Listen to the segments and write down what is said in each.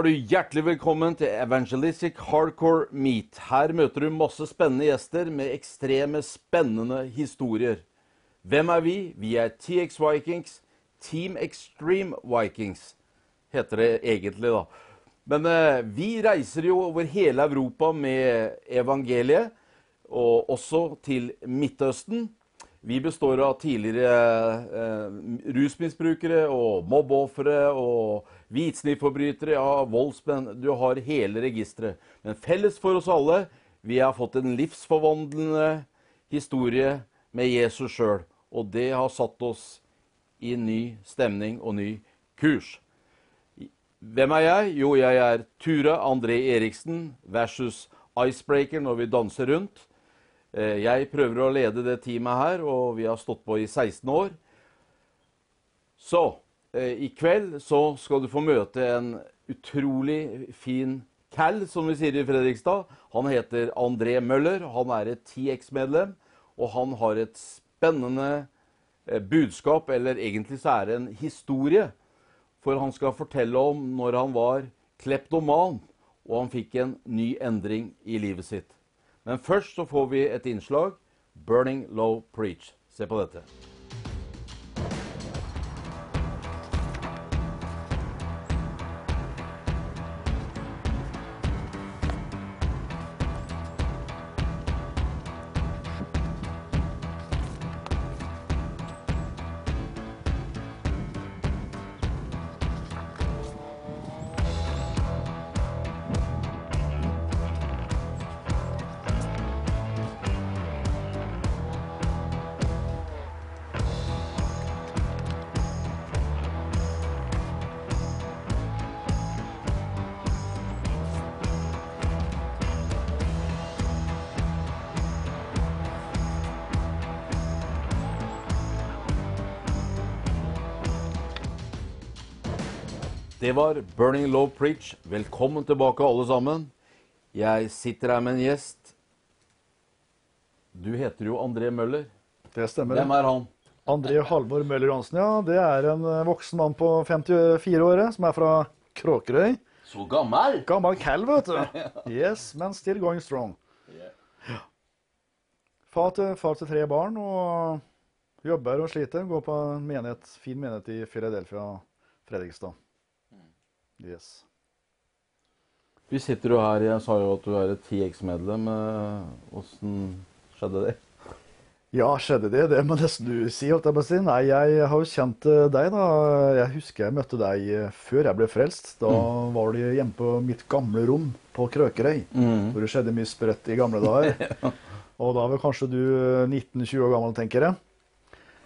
Er du hjertelig velkommen til Evangelistic Hardcore Meet. Her møter du masse spennende gjester med ekstreme, spennende historier. Hvem er vi? Vi er TX Vikings. Team Extreme Vikings heter det egentlig, da. Men eh, vi reiser jo over hele Europa med evangeliet, og også til Midtøsten. Vi består av tidligere eh, rusmisbrukere og mobbeofre og hvitsnippforbrytere, ja, voldsmenn Du har hele registeret. Men felles for oss alle, vi har fått en livsforvandlende historie med Jesus sjøl. Og det har satt oss i ny stemning og ny kurs. Hvem er jeg? Jo, jeg er Ture André Eriksen versus Icebreaker når vi danser rundt. Eh, jeg prøver å lede det teamet her, og vi har stått på i 16 år. Så eh, i kveld så skal du få møte en utrolig fin cal, som vi sier i Fredrikstad. Han heter André Møller. Han er et TX-medlem, og han har et spennende eh, budskap, eller egentlig så er det en historie for han skal fortelle om når han var kleptoman, og han fikk en ny endring i livet sitt. Men først så får vi et innslag. 'Burning Low Preach'. Se på dette. Det var Burning Low Preach. Velkommen tilbake, alle sammen. Jeg sitter her med en gjest. Du heter jo André Møller. Det stemmer. Hvem er han? André Halvor Møller Johansen, ja. Det er en eh, voksen mann på 54 år som er fra Kråkerøy. Så gammel! Gammel kalv, vet du. Yes, men still going strong. Ja. Far til, far til tre barn og jobber og sliter. Går på en menighet, fin menighet i Philadelphia, Fredrikstad. Yes. Vi sitter jo her, jeg sa jo at du er et TX-medlem. Åssen skjedde det? Ja, skjedde det? Det må nesten du si. holdt jeg på å si. Nei, jeg har jo kjent eh, deg, da. Jeg husker jeg møtte deg eh, før jeg ble frelst. Da var du hjemme på mitt gamle rom på Krøkerøy, Mm. hvor det skjedde mye sprøtt i gamle dager. Og da var kanskje du eh, 19-20 år gammel, tenker jeg.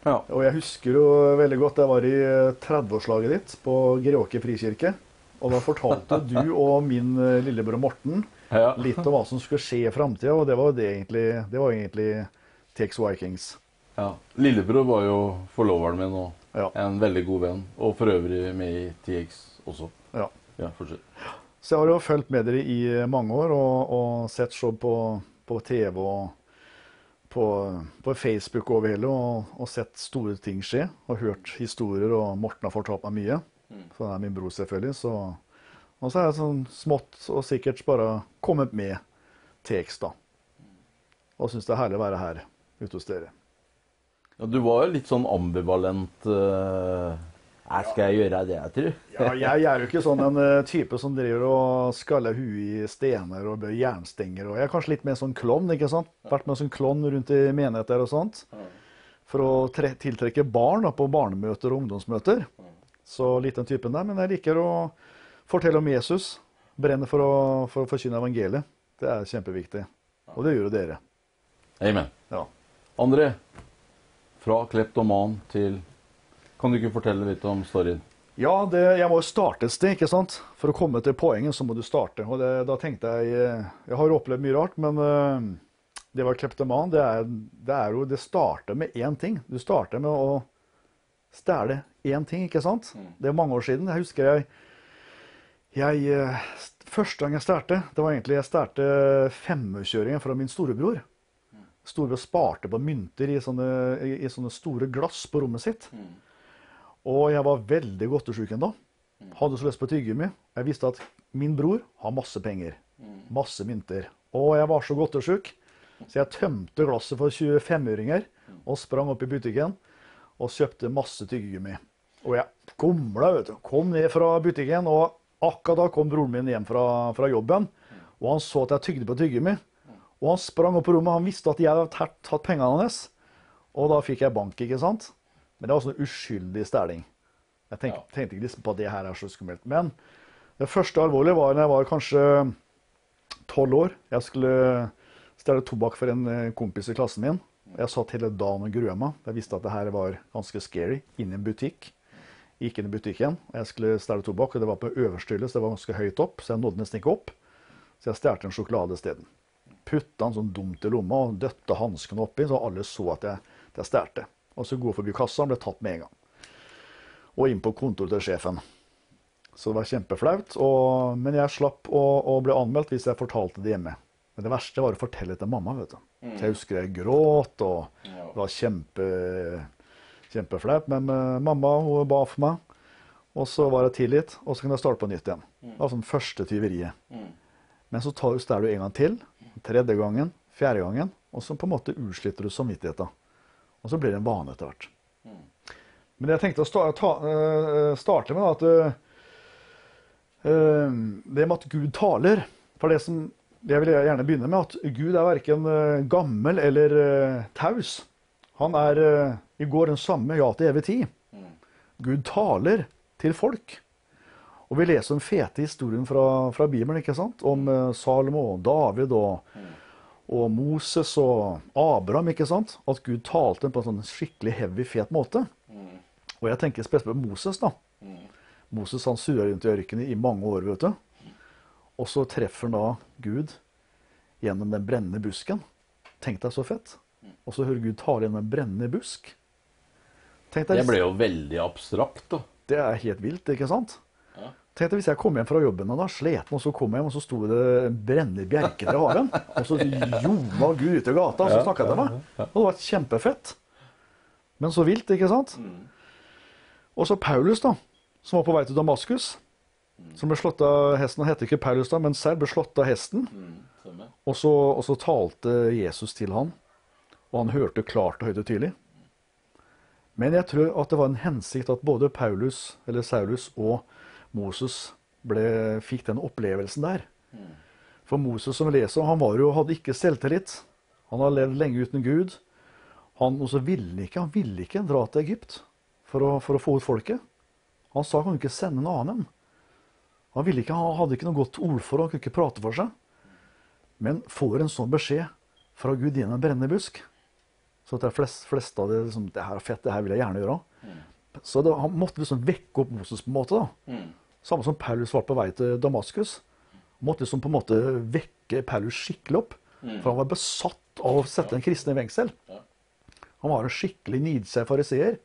Ja. Og jeg husker jo veldig godt, jeg var i 30-årslaget ditt på Greåker frikirke. Og da fortalte du og min eh, lillebror Morten Ja. litt om hva som skulle skje i framtida, og det var det egentlig, det var egentlig TX Vikings. ja. Lillebror var jo forloveren min og Ja. en veldig god venn. Og for øvrig med i TX også. Ja. Ja, fortsett. Så jeg har jo fulgt med dere i mange år og, og sett show på, på TV og på, på Facebook over hele og, og sett store ting skje. Og hørt historier, og Morten har fortalt meg mye. For han er min bror, selvfølgelig. Så, og så er jeg sånn smått og sikkert bare kommet med tekst, da. Og syns det er herlig å være her ute hos dere. Ja, du var jo litt sånn ambivalent. Uh, skal jeg gjøre det, jeg tror? Ja, jeg er jo ikke sånn en eh, type som driver og skaller huet i stener og bør jernstenger. Og jeg er kanskje litt mer sånn klovn, ikke sant? Vært med som klovn rundt i menigheter og sånt. For å tre tiltrekke barn da, på barnemøter og ungdomsmøter. Så litt den typen der. Men jeg liker å fortelle om Jesus. Brenner for å, for forkynne evangeliet. Det er kjempeviktig. Og det gjør jo dere. Amen. Ja. André, fra kleptoman til Kan du ikke fortelle litt om storyen? Ja, det, jeg må jo starte et sted, ikke sant? For å komme til poenget, så må du starte. Og det, da tenkte jeg eh, Jeg har opplevd mye rart, men eh, det var kleptoman. Det er, det er jo Det starter med én ting. Du starter med å stjele én ting, ikke sant? Det er mange år siden. Jeg husker jeg jeg, eh, Første gang jeg stjerte, det var egentlig jeg stjerte femmerkjøringen fra min storebror. Storebror sparte på mynter i sånne, i sånne store glass på rommet sitt. Og jeg var veldig godtesjuk ennå. Hadde så lyst på tyggegummi. Jeg visste at min bror har masse penger. Masse mynter. Og jeg var så godtesjuk, så jeg tømte glasset for 25-øringer og sprang opp i butikken og kjøpte masse tyggegummi. Og jeg kumla, vet du. Kom ned fra butikken, og akkurat da kom broren min hjem fra, fra jobben. Og han så at jeg tygde på tyggegummi. Og han sprang opp på rommet. Han visste at jeg hadde tatt, tatt pengene hans. Og da fikk jeg bank, ikke sant? Men det var sånn uskyldig stjeling. Jeg tenk, Ja. tenkte ikke liksom på at det her er så skummelt. Men det første alvorlige var da jeg var kanskje tolv år. Jeg skulle stjele tobakk for en eh, kompis i klassen min. Jeg satt hele dagen og grua meg. Jeg visste at det her var ganske scary. Inne i en butikk. Gikk inn i butikken. Jeg skulle stjele tobakk, og det var på øverste hylle, så det var ganske høyt opp. Så jeg nådde nesten ikke opp. Så jeg stjal en sjokolade isteden. Putta den sånn dumt i lomma og døtte hansken oppi, så alle så at jeg, at jeg stjal. Og så gå forbi kassa, og ble tatt med en gang. Og inn på kontoret til sjefen. Så det var kjempeflaut. Og, men jeg slapp å, å bli anmeldt hvis jeg fortalte det hjemme. Men det verste var å fortelle til mamma. vet du. Så jeg husker jeg gråt, og det var kjempe, kjempeflaut. Men uh, mamma hun ba for meg, og så var jeg tilgitt. Og så kunne jeg starte på nytt igjen. Det var sånn første tyveriet. Men så tar du du en gang til. Tredje gangen, fjerde gangen. Og så på en måte utslitter du samvittigheten. Og så blir det en vane etter hvert. Men jeg tenkte å sta ta, uh, starte med at eh, det med at Gud taler For det som jeg vil gjerne begynne med, at Gud er verken gammel eller taus. Han er eh, i går den samme, ja til evig tid. Gud taler til folk. Og vi leser den fete historien fra, fra Bibelen, ikke sant? Om Salomo og David og, og Moses og Abraham, ikke sant? At Gud talte på en sånn skikkelig heavy, fet måte. Og jeg tenker spesielt på Moses, da. Moses han surra rundt i ørkenen i mange år, vet du. Og så treffer han da Gud gjennom den brennende busken. Tenk deg så fett. Og så hører Gud tale gjennom en brennende busk. Tenk deg, Det ble jo veldig abstrakt, da. det er helt vilt, ikke sant? Ja. Tenk deg hvis jeg kom hjem fra jobben og da sliten, og så kom jeg hjem, og så sto det brennende bjerker i hagen. Og så ljoma Gud ute i gata, og så snakka jeg til meg. Og det var kjempefett. Men så vilt, ikke sant? Og så Paulus, da, som var på vei til Damaskus. Som ble slått av hesten. Han heter ikke Paulus, da, men selv ble slått av hesten. Og så, og så talte Jesus til han, og han hørte klart og høyt og tydelig. Men jeg tror at det var en hensikt at både Paulus, eller Saulus og Moses ble, fikk den opplevelsen der. For Moses som leser, han var jo, hadde ikke selvtillit. Han har levd lenge uten Gud. Han også ville ikke, han ville ikke dra til Egypt for å, for å få ut folket. Han sa han kunne ikke sende en annen. Han, ikke, han hadde ikke noe godt ord for det, han kunne ikke prate for seg. Men får en sånn beskjed fra Gud gjennom en brennende busk, så at de flest, fleste av det liksom, det her er fett, det her vil jeg gjerne gjøre. Så det, han måtte liksom vekke opp Moses på en måte. da. Samme som Paulus var på vei til Damaskus. Han måtte liksom på en måte vekke Paulus skikkelig opp. For han var besatt av å sette en kristen i fengsel. Han var en skikkelig nidseg fariseer.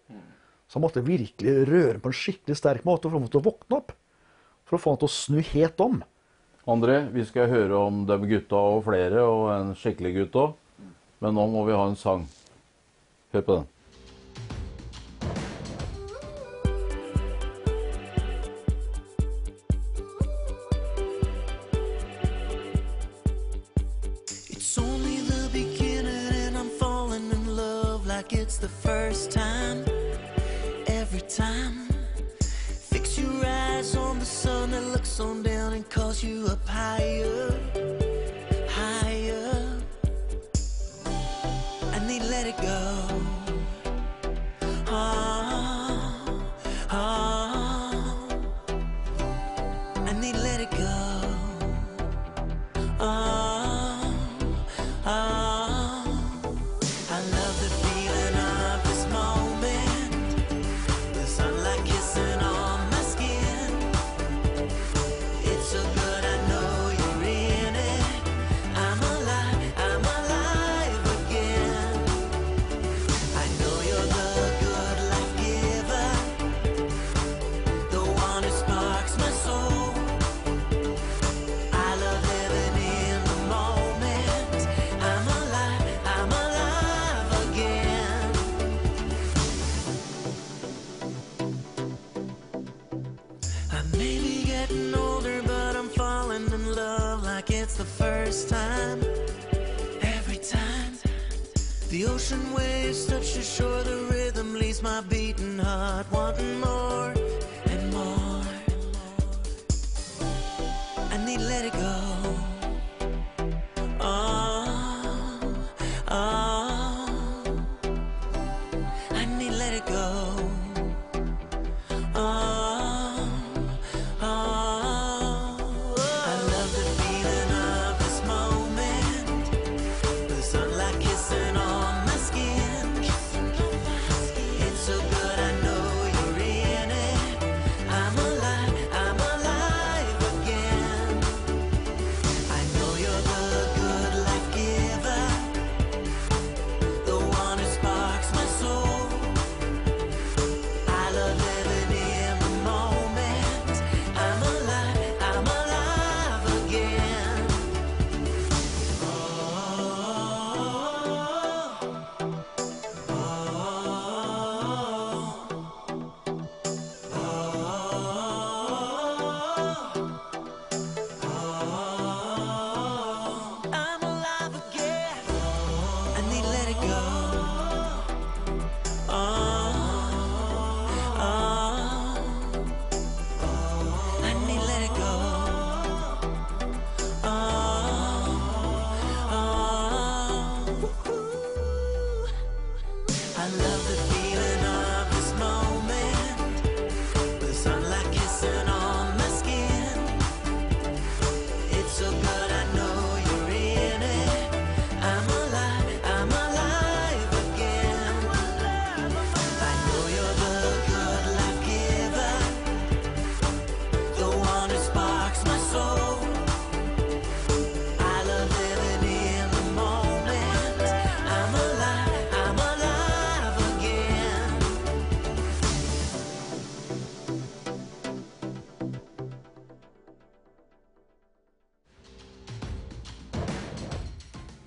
Så han måtte virkelig røre på en skikkelig sterk måte for å få ham til å våkne opp. For å få han til å snu helt om. André, vi skal høre om de gutta og flere, og en skikkelig gutt òg. Men nå må vi ha en sang. Hør på den. It's only the beginning, and I'm falling in love like it's the first time. Every time, fix your eyes on the sun that looks on down and calls you up higher.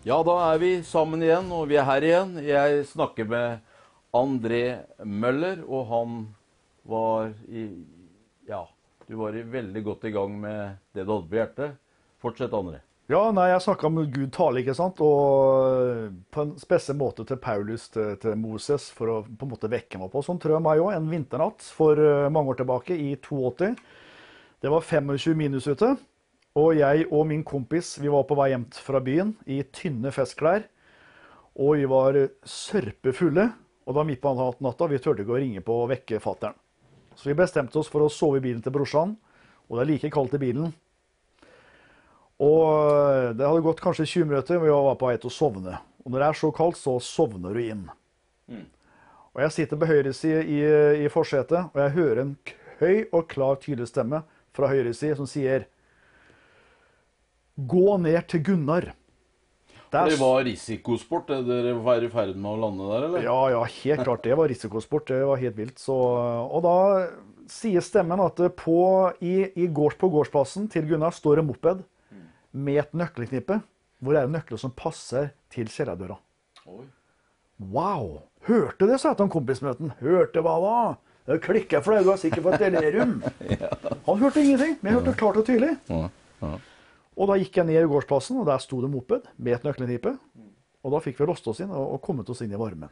Ja, da er vi sammen igjen, og vi er her igjen. Jeg snakker med André Møller, og han var i Ja, du var i veldig godt i gang med det du hadde på hjertet. Fortsett, André. Ja, nei, jeg snakka om Gud tale, ikke sant? Og på en spesiell måte til Paulus, til, til Moses, for å på en måte vekke meg på. Sånn tror jeg meg òg, en vinternatt for eh, mange år tilbake, i 82. Det var 25 minus ute. Og jeg og min kompis vi var på vei hjem fra byen i tynne festklær. Og vi var sørpefulle. Og det var midt på natta, vi turte ikke å ringe på og vekke fattern. Så vi bestemte oss for å sove i bilen til brorsan. Og det er like kaldt i bilen. Og det hadde gått kanskje 20 minutter, og vi var på vei til å sovne. Og når det er så kaldt, så sovner du inn. Og jeg sitter på høyre side i, i forsetet, og jeg hører en høy og klar, tydelig stemme fra høyre side som sier Gå ned til Gunnar. Der Det var risikosport, dere var i ferd med å lande der, eller? Ja, ja, helt klart. Det var risikosport. Det var helt vilt. Så, og da sier stemmen at på, i, i gårds, på gårdsplassen til Gunnar står en moped med et nøkkelknippe, hvor det er en nøkkel som passer til kjellerdøra. Wow! Hørte det, sa jeg til han kompismøten. Hørte hva da? Det klikker for deg, du har sikkert fått delirium. Han hørte ingenting, men jeg hørte klart og tydelig. Ja, ja. Og da gikk jeg ned i gårdsplassen, og der sto det moped med et nøkkelknippe. Og da fikk vi låst oss inn og, kommet oss inn i varmen.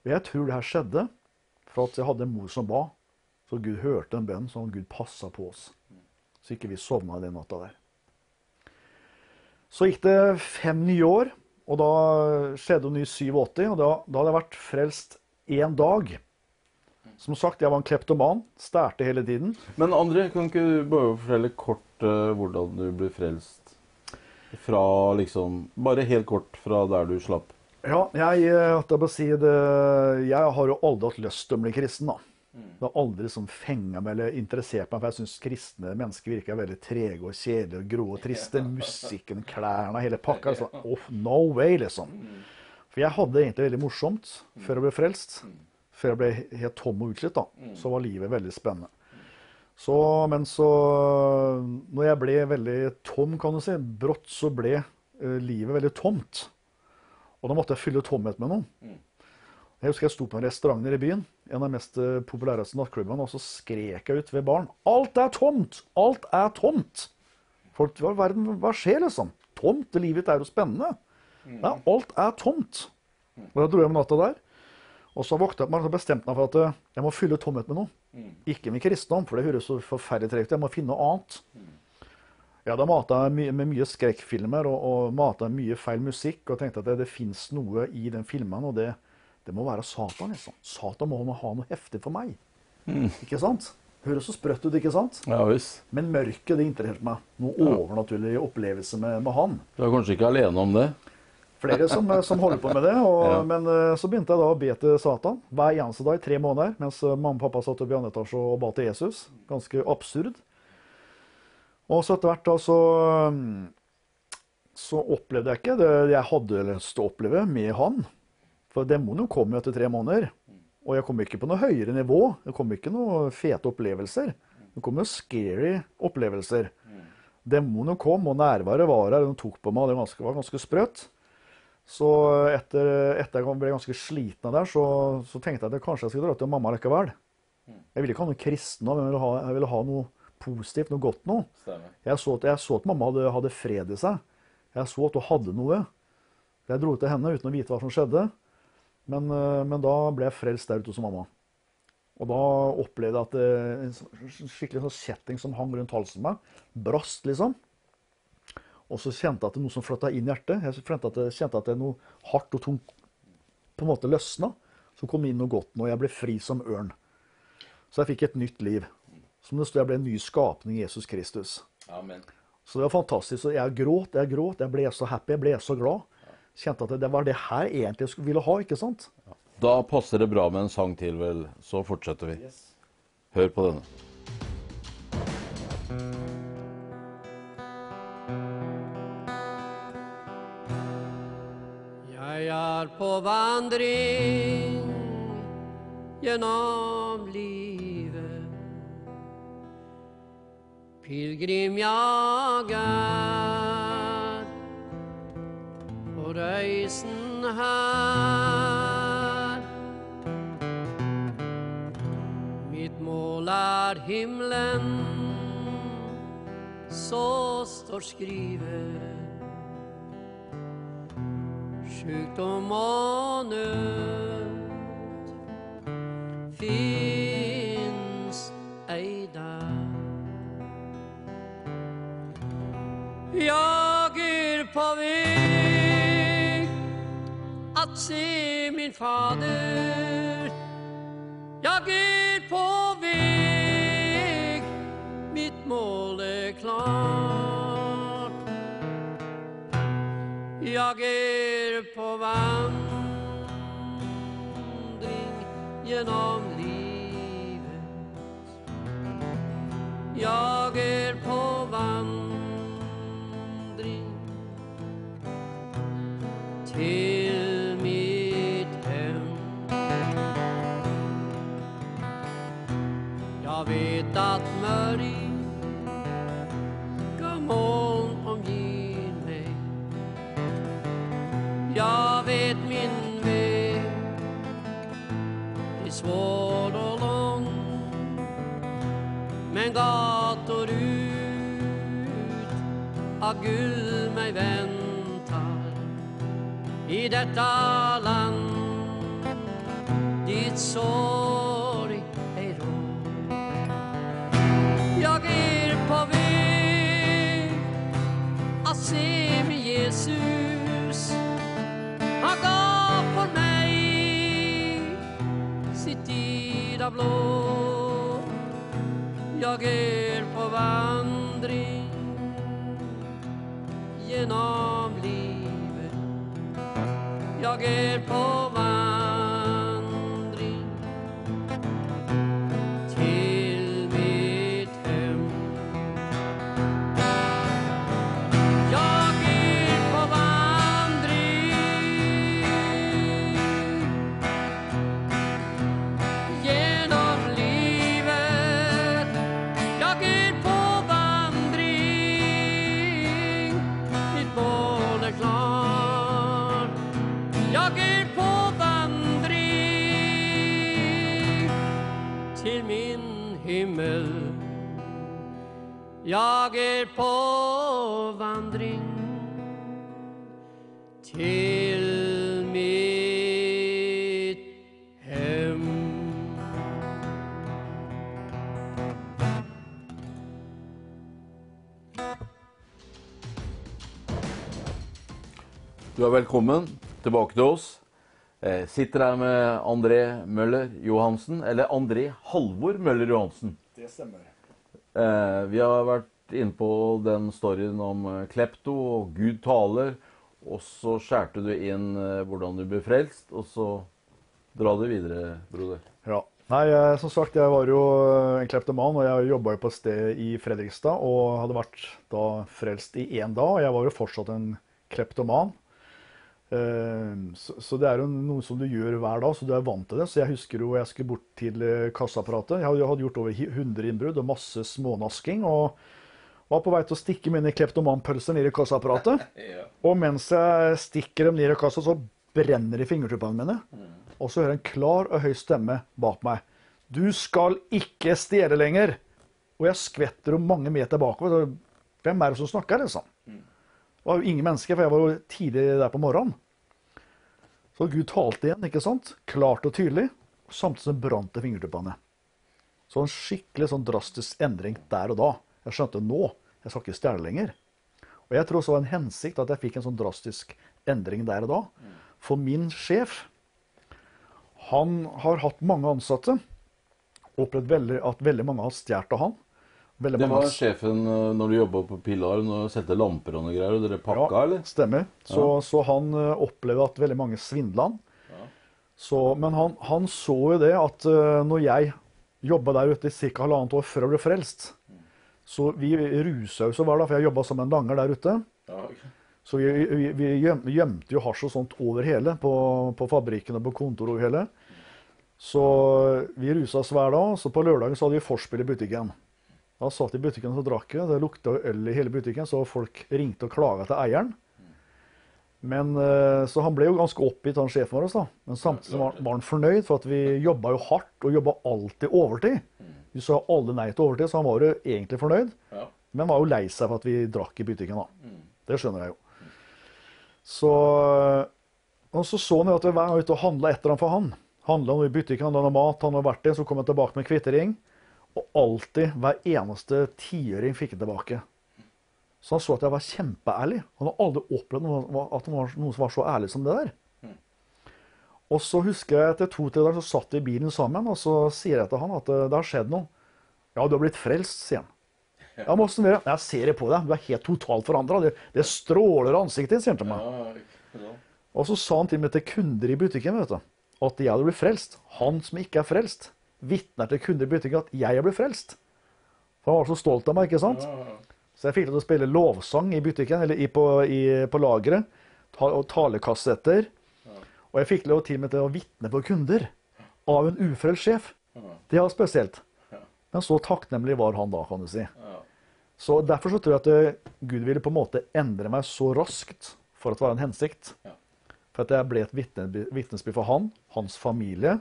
Og jeg tror det her skjedde for at jeg hadde en mor som ba. Så Gud hørte en bønn, så Gud passa på oss. Så ikke vi sovna den natta der. Så gikk det fem nye år, og da skjedde ny 87. Og da, da hadde jeg vært frelst én dag. Som sagt, jeg var en kleptoman. Stærte hele tiden. Men André, kan ikke du bare fortelle kort hvordan du ble frelst? Fra liksom Bare helt kort fra der du slapp. Ja, jeg, eh, jeg, må si det, jeg har jo aldri hatt lyst til å bli kristen. da. Det har aldri liksom fenga meg eller interessert meg, for jeg syns kristne mennesker virker veldig trege og kjedelige og grå og triste. Musikken, klærne, hele pakka. Så, Off no way, liksom. For jeg hadde det egentlig veldig morsomt før jeg ble frelst. Før jeg ble helt tom og utslitt, da. Så var livet veldig spennende. Så, men så Når jeg ble veldig tom, kan du si, brått så ble uh, livet veldig tomt. Og da måtte jeg fylle tomhet med noe. Jeg husker jeg sto på en restaurant nede i byen, en av de mest populære populæreste nattklubbene, og så skrek jeg ut ved baren Alt er tomt! Alt er tomt! Folk, hva, verden, hva skjer, liksom? Tomt? Livet er jo spennende. Nei, alt er tomt. Og da dro jeg om natta der. Og så våkna jeg opp og bestemte meg for at eh, jeg må fylle tomhet med noe. Ikke med kristendom, for det høres så forferdelig ut. Jeg må finne noe annet. Ja, da mata jeg my med mye skrekkfilmer og, og mata mye feil musikk og tenkte at det, det fins noe i den filmen, og det, det må være Satan. liksom. Satan må ha noe heftig for meg. Ikke sant? Høres så sprøtt ut, ikke sant? Ja visst. Men mørket det interesserte meg. Noe overnaturlig opplevelse med, med han. Du er kanskje ikke alene om det? Flere som, som holder på med det. Og, Ja. Men eh, så begynte jeg da å be til Satan hver eneste dag i tre måneder, mens eh, mamma og pappa satt oppe i andre etasje og ba til Jesus. Ganske absurd. Og så etter hvert da så mm, så opplevde jeg ikke det jeg hadde lyst til å oppleve med han. For demonen kom jo etter tre måneder. Og jeg kom ikke på noe høyere nivå. Det kom ikke noe fete opplevelser. Det kom jo scary opplevelser. Demonen kom, og nærværet var her. Den tok på meg, og det var ganske, var ganske sprøtt. Så etter, etter jeg ble ganske sliten av det, så, så tenkte jeg at kanskje jeg skulle dra til mamma likevel. Jeg ville ikke ha noe kristen nå, men jeg ville ha, jeg ville ha noe positivt, noe godt noe. Jeg så, at, jeg så at mamma hadde, hadde fred i seg. Jeg så at hun hadde noe. Jeg dro til henne uten å vite hva som skjedde. Men, eh, men da ble jeg frelst der ute hos mamma. Og da opplevde jeg at en sånn- skikkelig sånn kjetting som hang rundt halsen på meg, brast liksom. Og så kjente jeg at det noe som flytta inn i hjertet. Jeg kjente at, det, kjente at det er noe hardt og tungt på en måte løsna. Så kom inn noe godt nå. Jeg ble fri som ørn. Så jeg fikk et nytt liv. Som det står, jeg ble en ny skapning i Jesus Kristus. Amen. Så det var fantastisk. Så jeg gråt, jeg gråt, jeg ble så happy, jeg ble så glad. Kjente at det, det var det her egentlig jeg ville ha, ikke sant? Da passer det bra med en sang til, vel. Så fortsetter vi. Hør på denne. Er på vandring gjennom livet. Pilegrim jeg er på reisen her. Mitt mål er himmelen, så står skrivet. Sjukdom og nød fins ei der. Jager på vei at se min fader. Jager på vei, mitt mål er klart. Jeg er på vandring gjennom livet. Jeg er på vandring til mitt hem. Jeg vet at mørke svår og lang, men gator ut av gull meg venter i dette land. Ditt sorg er råd. Jeg er på vei å se med Jesus. Dyr blå. Jeg er på vandring gjennom livet. Jeg er på vandring Jeg er på vandring til mitt hem. Du er velkommen tilbake til oss. Jeg sitter her med André Møller Johansen, eller André Halvor Møller Johansen. Det stemmer. Eh, vi har vært inne på den storyen om eh, Klepto og Gud taler. Og så skjærte du inn eh, hvordan du ble frelst, og så dra det videre, broder. Ja. Nei, jeg, som sagt, jeg var jo eh, en kleptoman, og jeg jobba jo på et sted i Fredrikstad og hadde vært da frelst i én dag. Og jeg var jo fortsatt en kleptoman. Eh, Så, så det er jo noe som du gjør hver dag, så du er vant til det. Så jeg husker jo jeg skulle bort til eh, kassaapparatet. Jeg hadde- gjort over 100 innbrudd og masse smånasking. og var på vei til å stikke mine kleptomanpølser ned i kassaapparatet. Og mens jeg stikker dem ned i kassa, så brenner det i fingertuppene mine. Og så hører jeg en klar og høy stemme bak meg. Du skal ikke stjele lenger! Og jeg skvetter jo mange meter bakover. Hvem er det som snakker, liksom? Det var jo ingen mennesker, for jeg var jo tidlig der på morgenen. Så Gud talte igjen, ikke sant? Klart og tydelig. Samtidig som brant det fingertuppene. Så en skikkelig sånn drastisk endring der og da. Jeg skjønte nå, jeg skal ikke stjele lenger. Og jeg tror det var en hensikt at jeg fikk en sånn drastisk endring der og da. For min sjef, han har hatt mange ansatte. Opplevd veldig, at veldig mange har stjålet av han. Veldig Det var sjefen eh, når du jobba på Pilar, når du lamper og noe greier, og dere pakka, eller? Stemmer. Så, så han eh, opplevde at veldig mange svindla han. Så, men han, han så jo det at eh, når jeg jobba der ute i ca. halvannet år før jeg ble frelst Så vi rusa jo så hver dag, for jeg jobba som en langer der ute. Så vi, vi, vi gjemte jo hasj og sånt over hele, på, på fabrikken og på kontoret over hele. Så vi rusa oss hver dag. Så på lørdagen så hadde vi vorspiel i butikken. Da satt i butikken og drakk. Det lukta øl i hele butikken, så folk ringte og klaga til eieren. Men, eh, Så han ble jo ganske oppgitt, han sjefen vår. da. Men samtidig var, var han fornøyd, for at vi jobba jo hardt og jobba alltid overtid. Vi sa alle nei til overtid, så han var jo egentlig fornøyd. Men var jo lei seg for at vi drakk i butikken. da. Det skjønner jeg jo. Så, og så så han jo at hver gang jeg var ute og handla et eller annet for han. Handla i butikken, handla mat, han hadde vært der, så kom han tilbake med kvittering. Og alltid, hver eneste tiøring fikk han tilbake. Så han så at jeg var kjempeærlig. Han hadde aldri opplevd noe, at det var noen som var så ærlig som det der. Og så husker jeg etter to-tre dager så satt vi i bilen sammen, og så sier jeg til han at eh, det har skjedd noe. Ja, du har blitt frelst, sier han. Ja, det? Jeg ser det på deg. Du er helt totalt forandra. Det, det stråler av ansiktet ditt, sier han til meg. Og så sa han til meg til kunder i butikken vet du, at jeg hadde blitt frelst. Han som ikke er frelst, vitner til kunder i butikken at jeg er blitt frelst. For han var så stolt av meg, ikke sant? Så jeg fikk til å spille lovsang i butikken, eller i, på, i, på lageret. Og talekassetter. Og jeg fikk lov til og med til å vitne på kunder av en ufrelst sjef. Det var spesielt. Men så takknemlig var han da, kan du si. Så Derfor så tror jeg at eh, Gud ville på en måte endre meg så raskt for at det var en hensikt. For at jeg ble et vitne- vitnesbyrd for han, hans familie.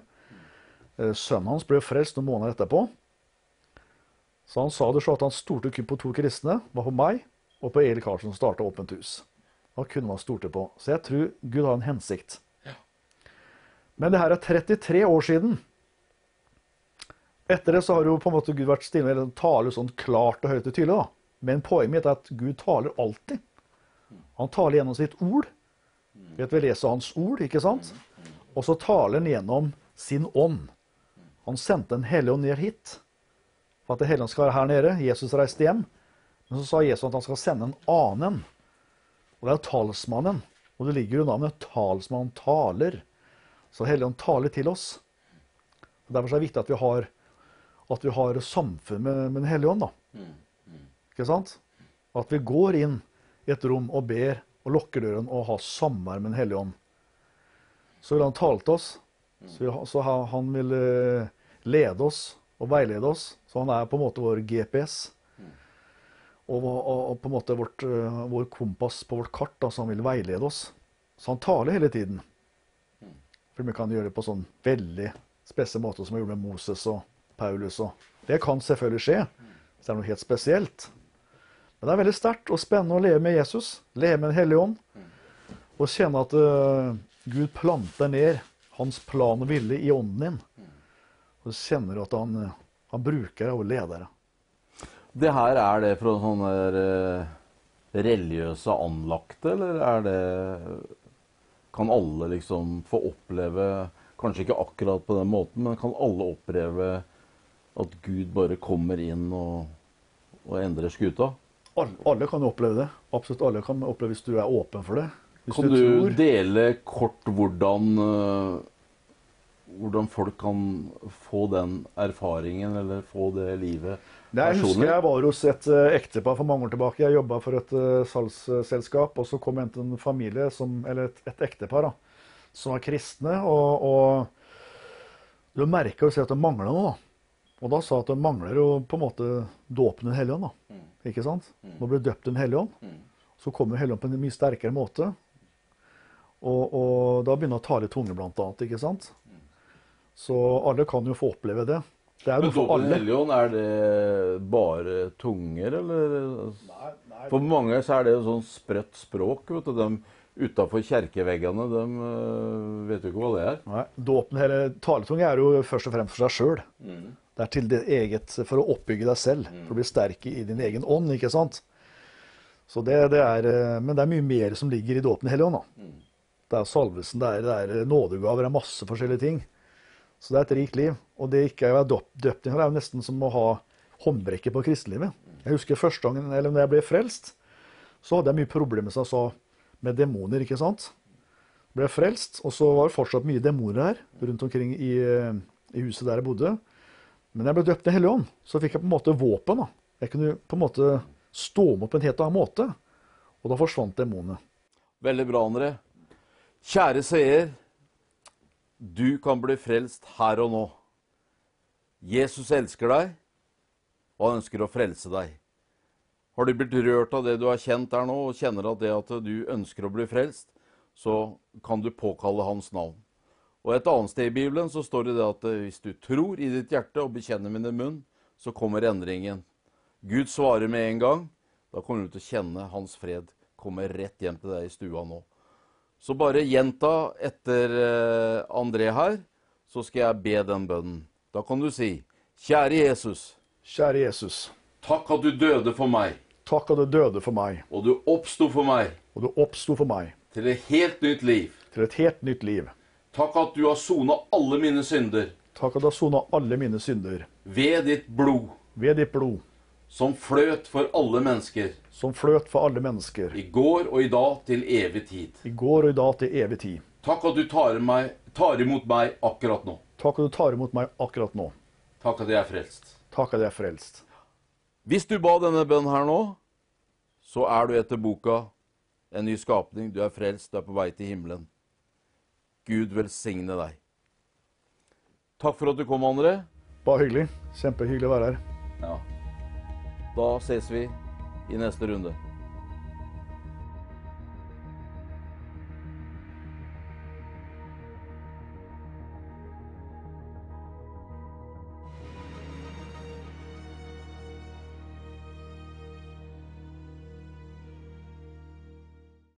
Eh, Sønnen hans ble frelst noen måneder etterpå. Så han sa det så at han stolte kun på to kristne, var på meg og på Eli Karlsen som starta Åpent hus. Da kunne man stolte på. Så jeg tror Gud har en hensikt. Men det her er 33 år siden. Etter det så har jo på en måte Gud vært stille eller taler sånn klart og høyt og tydelig. da. Men poenget mitt er at Gud taler alltid. Han taler gjennom sitt ord. Vet vi leser hans ord, ikke sant? Og så taler han gjennom sin ånd. Han sendte en hellige ånd ned hit. For at ånd skal være her nede. Jesus reiste hjem. Men så sa Jesus at han skal sende en annen. Og det er talsmannen. Og det ligger jo navnet 'talsmann taler'. Så Helligånd taler til oss. Og Derfor er det viktig at vi har, at vi har samfunn med, med Den hellige ånd. da. Ikke sant? At vi går inn i et rom og ber og lukker døren og har samvær med Den hellige ånd. Så vil han tale til oss. Så, vil, så han vil eh, lede oss og veilede oss. Så han er på en måte vår GPS. Og, og, og på en måte vårt, eh, vår kompass på vårt kart, da, så han vil veilede oss. Så han taler hele tiden. For vi kan gjøre det på sånn veldig spesiell måte som vi gjorde med Moses og Paulus og Det kan selvfølgelig skje. Hvis det er noe helt spesielt. Men det er veldig sterkt og spennende å leve med Jesus, leve med Den hellige ånd, og kjenne at uh, Gud planter ned hans plan og vilje i ånden din. Og du kjenner at han, eh, han bruker og leder. Det her, er det fra sånne der, eh, religiøse anlagte, eller er det Kan alle liksom få oppleve Kanskje ikke akkurat på den måten, men kan alle oppleve at Gud bare kommer inn og, og endrer skuta? Alle, alle kan oppleve det. Absolutt alle kan oppleve hvis du er åpen for det. Hvis Kan du du dele kort hvordan, eh, hvordan folk kan få den erfaringen, eller få det livet personlig? jeg husker jeg var hos et eh, ektepar for mange år tilbake. Jeg jobba for et uh, salgsselskap, og så kom jeg til en familie, som, eller et, et ektepar, da, som var kristne. Og, og du merka jo at det mangla noe. Og da sa at det mangler jo på en måte dåpen Den hellige ånd. da. Ikke sant? Nå ble du døpt Den hellige ånd. Så kommer Den hellige ånd på en mye sterkere måte. Og, og da begynner å tale litt tunge, blant annet. Ikke sant? Så alle kan jo få oppleve det. Det er noe for alle. hellige er det bare tunger, eller? Nei, nei, For mange så er det jo sånn sprøtt språk. vet du. De utafor kjerkeveggene, de øh, vet jo ikke hva det er. Nei, dåpen, eller taletunge, er jo først og fremst for seg sjøl. Det er til det eget, for å oppbygge deg selv, for å bli sterk i din egen ånd. ikke sant? Så det, det er, eh, Men det er mye mer som ligger i dåpen i Helligånd. Mm. Det er salvelsen, det er, det er nådegaver, det er masse forskjellige ting. Så det er et rikt liv. Og det ikke å være døpt, i, det er jo nesten som å ha håndbrekket på kristelivet. Jeg husker første gangen, eller når jeg ble frelst, så hadde jeg mye problemer med, jeg med demoner. ikke sant? Ble frelst, og så var det fortsatt mye demoner her rundt omkring i, eh, i huset der jeg bodde. Men jeg ble døpt i Hellig ånd, så fikk jeg på en måte våpen. da. Jeg kunne på en måte stå med på en helt annen måte. Og da forsvant demonene. Veldig bra, André. Kjære seer, du kan bli frelst her og nå. Jesus elsker deg, og han ønsker å frelse deg. Har du blitt rørt av det du har kjent der nå, og kjenner at det at du ønsker å bli frelst, så kan du påkalle hans navn. Og et annet sted i Bibelen så står det at eh, hvis du tror i ditt hjerte og bekjenner med din munn, så kommer endringen. Gud svarer med en gang. Da kommer du til å kjenne hans fred komme rett hjem til deg i stua nå. Så bare gjenta etter eh, André her, så skal jeg be den bønnen. Da kan du si, kjære Jesus, Kjære Jesus, takk at du døde for meg, takk at du døde for meg, og du oppsto for meg og du oppsto for meg. til et helt nytt liv. til et helt nytt liv. Takk at du har sona alle mine synder. Takk at du har sona alle mine synder. Ved ditt blod, ved ditt blod, som fløt for alle mennesker, som fløt for alle mennesker, i går og i dag til evig tid. i går og i dag til evig tid. Takk at du tar, meg, tar imot meg akkurat nå. Takk at du tar imot meg akkurat nå. Takk at jeg er frelst. Takk at jeg er frelst. Hvis du ba denne bønnen her nå, så er du etter boka en ny skapning. Du er frelst, du er på vei til himmelen. Gud velsigne deg. Takk for at du kom, André. Bare hyggelig. Kjempehyggelig å være her. Ja. Da ses vi i neste runde.